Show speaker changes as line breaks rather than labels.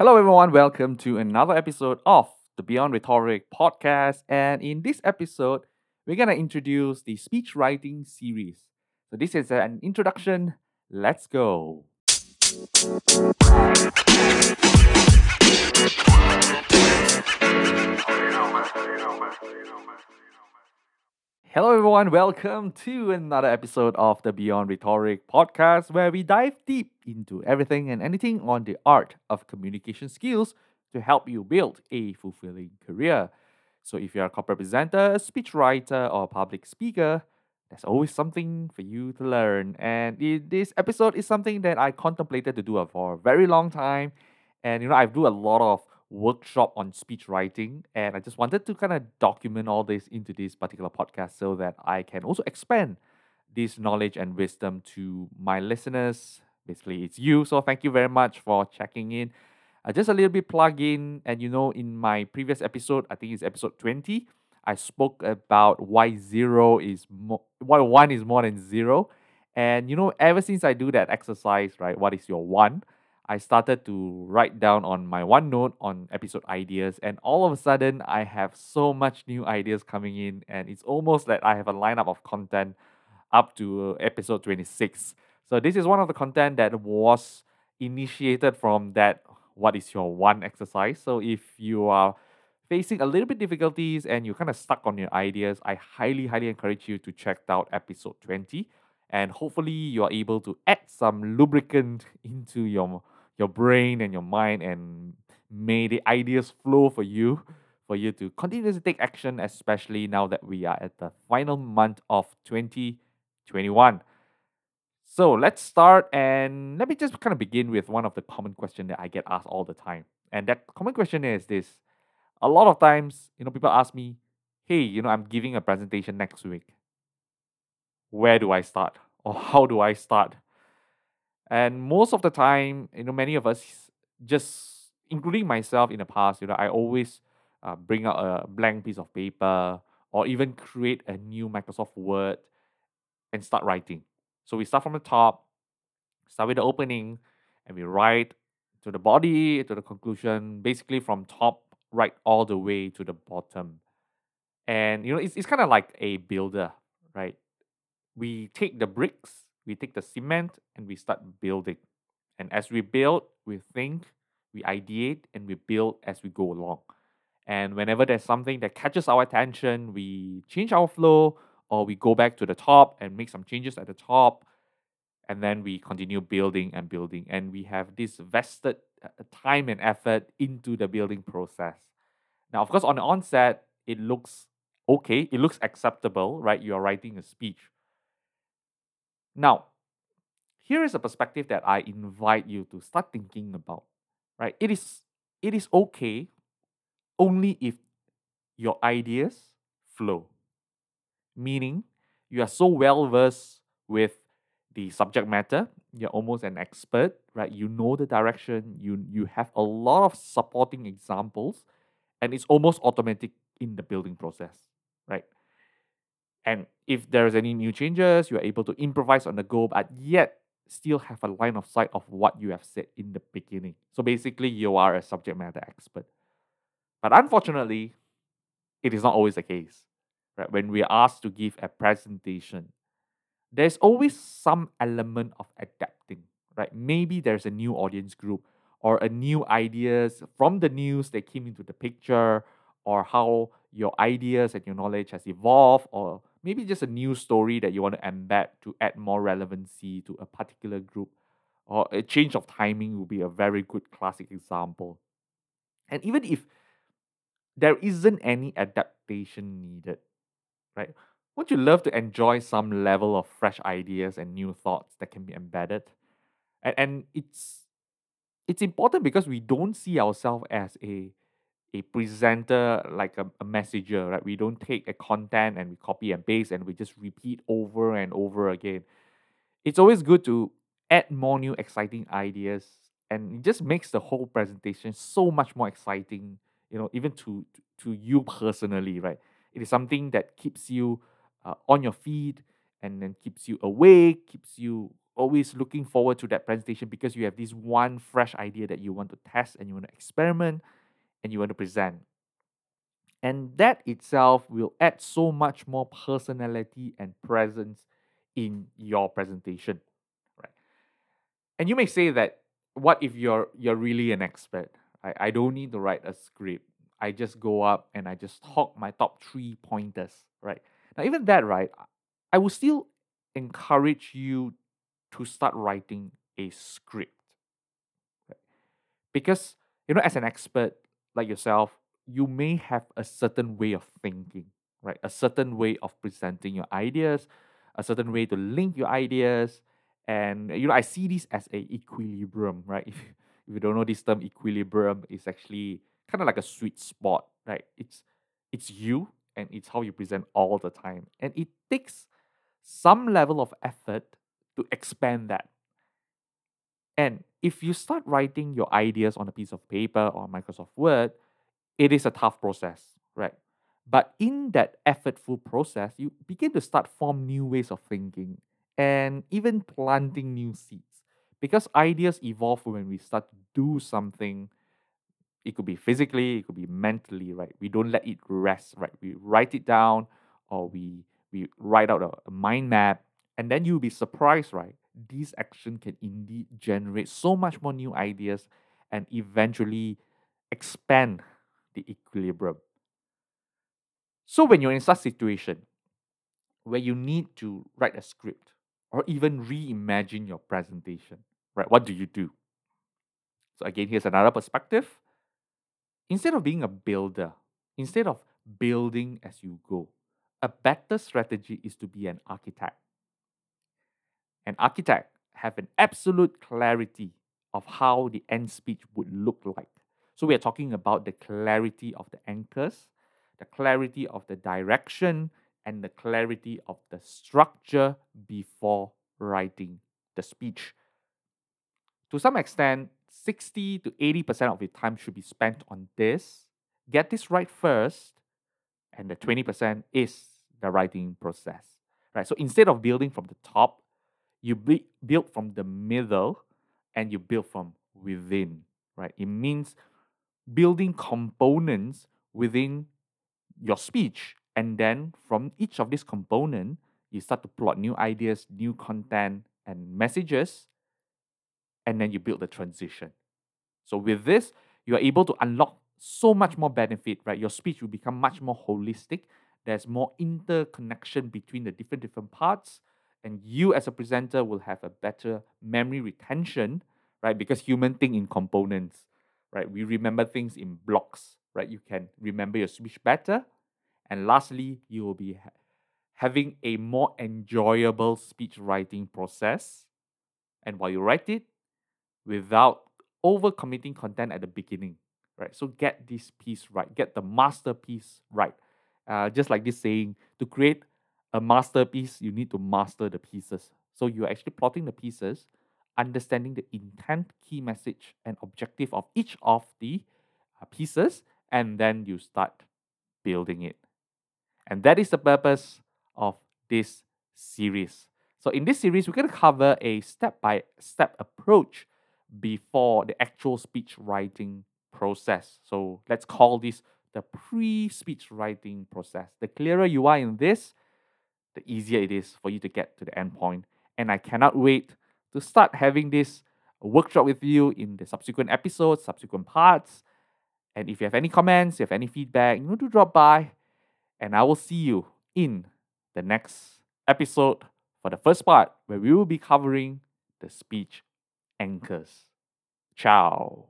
Hello, everyone. Welcome to another episode of the Beyond Rhetoric podcast. And in this episode, we're going to introduce the speech writing series. So, this is an introduction. Let's go. Hello, everyone. Welcome to another episode of the Beyond Rhetoric podcast, where we dive deep into everything and anything on the art of communication skills to help you build a fulfilling career. So, if you're a corporate presenter, a speechwriter, or a public speaker, there's always something for you to learn. And this episode is something that I contemplated to do for a very long time. And you know, I've do a lot of workshop on speech writing and I just wanted to kind of document all this into this particular podcast so that I can also expand this knowledge and wisdom to my listeners. Basically, it's you. So thank you very much for checking in. Uh, just a little bit plug in, and you know, in my previous episode, I think it's episode 20, I spoke about why zero is more, why one is more than zero. And you know, ever since I do that exercise, right, what is your one? I started to write down on my OneNote on episode ideas, and all of a sudden, I have so much new ideas coming in, and it's almost like I have a lineup of content up to episode 26. So, this is one of the content that was initiated from that what is your one exercise. So, if you are facing a little bit difficulties and you're kind of stuck on your ideas, I highly, highly encourage you to check out episode 20 and hopefully you are able to add some lubricant into your your brain and your mind and may the ideas flow for you for you to continue to take action especially now that we are at the final month of 2021 so let's start and let me just kind of begin with one of the common questions that i get asked all the time. And that common question is this. A lot of times you know people ask me hey you know i'm giving a presentation next week. Where do i start? Or how do i start and most of the time, you know, many of us just, including myself in the past, you know, I always uh, bring out a blank piece of paper or even create a new Microsoft Word and start writing. So we start from the top, start with the opening, and we write to the body, to the conclusion, basically from top right all the way to the bottom. And you know, it's, it's kind of like a builder, right? We take the bricks we take the cement and we start building. And as we build, we think, we ideate, and we build as we go along. And whenever there's something that catches our attention, we change our flow or we go back to the top and make some changes at the top. And then we continue building and building. And we have this vested uh, time and effort into the building process. Now, of course, on the onset, it looks okay, it looks acceptable, right? You're writing a speech. Now, here is a perspective that I invite you to start thinking about. Right? It is it is okay only if your ideas flow. Meaning you are so well versed with the subject matter, you're almost an expert, right? You know the direction, you you have a lot of supporting examples, and it's almost automatic in the building process, right? And if there's any new changes, you're able to improvise on the go, but yet still have a line of sight of what you have said in the beginning. So basically, you are a subject matter expert. But unfortunately, it is not always the case. Right? When we are asked to give a presentation, there's always some element of adapting. Right? Maybe there's a new audience group or a new ideas from the news that came into the picture or how your ideas and your knowledge has evolved or maybe just a new story that you want to embed to add more relevancy to a particular group or a change of timing would be a very good classic example. And even if there isn't any adaptation needed right would you love to enjoy some level of fresh ideas and new thoughts that can be embedded? And, and it's it's important because we don't see ourselves as a a presenter like a, a messenger, right? We don't take a content and we copy and paste and we just repeat over and over again. It's always good to add more new exciting ideas and it just makes the whole presentation so much more exciting, you know, even to to you personally, right? It is something that keeps you uh, on your feet and then keeps you awake, keeps you always looking forward to that presentation because you have this one fresh idea that you want to test and you want to experiment and you want to present. And that itself will add so much more personality and presence in your presentation. Right. And you may say that what if you're you're really an expert? I, I don't need to write a script. I just go up and I just talk my top three pointers, right? Now, even that, right, I will still encourage you to start writing a script. Right? Because, you know, as an expert like yourself, you may have a certain way of thinking, right? A certain way of presenting your ideas, a certain way to link your ideas. And, you know, I see this as a equilibrium, right? If, if you don't know this term, equilibrium is actually kind of like a sweet spot, right? It's it's you and it's how you present all the time. And it takes some level of effort to expand that. And if you start writing your ideas on a piece of paper or Microsoft Word, it is a tough process, right? But in that effortful process, you begin to start form new ways of thinking and even planting new seeds. Because ideas evolve when we start to do something it could be physically it could be mentally right we don't let it rest right we write it down or we we write out a, a mind map and then you'll be surprised right? This action can indeed generate so much more new ideas and eventually expand the equilibrium. So when you're in such situation where you need to write a script or even reimagine your presentation right what do you do? So again here's another perspective. Instead of being a builder, instead of building as you go, a better strategy is to be an architect. An architect have an absolute clarity of how the end speech would look like. So we are talking about the clarity of the anchors, the clarity of the direction, and the clarity of the structure before writing the speech. To some extent, 60 to 80% of your time should be spent on this. Get this right first, and the 20% is the writing process. Right? So instead of building from the top, you build from the middle and you build from within. Right? It means building components within your speech. And then from each of these components, you start to plot new ideas, new content, and messages and then you build the transition. So with this, you are able to unlock so much more benefit, right? Your speech will become much more holistic. There's more interconnection between the different different parts, and you as a presenter will have a better memory retention, right? Because human think in components, right? We remember things in blocks, right? You can remember your speech better, and lastly, you will be ha- having a more enjoyable speech writing process. And while you write it, without over committing content at the beginning, right? So get this piece right, get the masterpiece right. Uh, just like this saying, to create a masterpiece, you need to master the pieces. So you're actually plotting the pieces, understanding the intent, key message, and objective of each of the uh, pieces, and then you start building it. And that is the purpose of this series. So in this series, we're going to cover a step by step approach before the actual speech writing process. So let's call this the pre speech writing process. The clearer you are in this, the easier it is for you to get to the end point. And I cannot wait to start having this workshop with you in the subsequent episodes, subsequent parts. And if you have any comments, if you have any feedback, you know to drop by. And I will see you in the next episode for the first part where we will be covering the speech anchors. Ciao.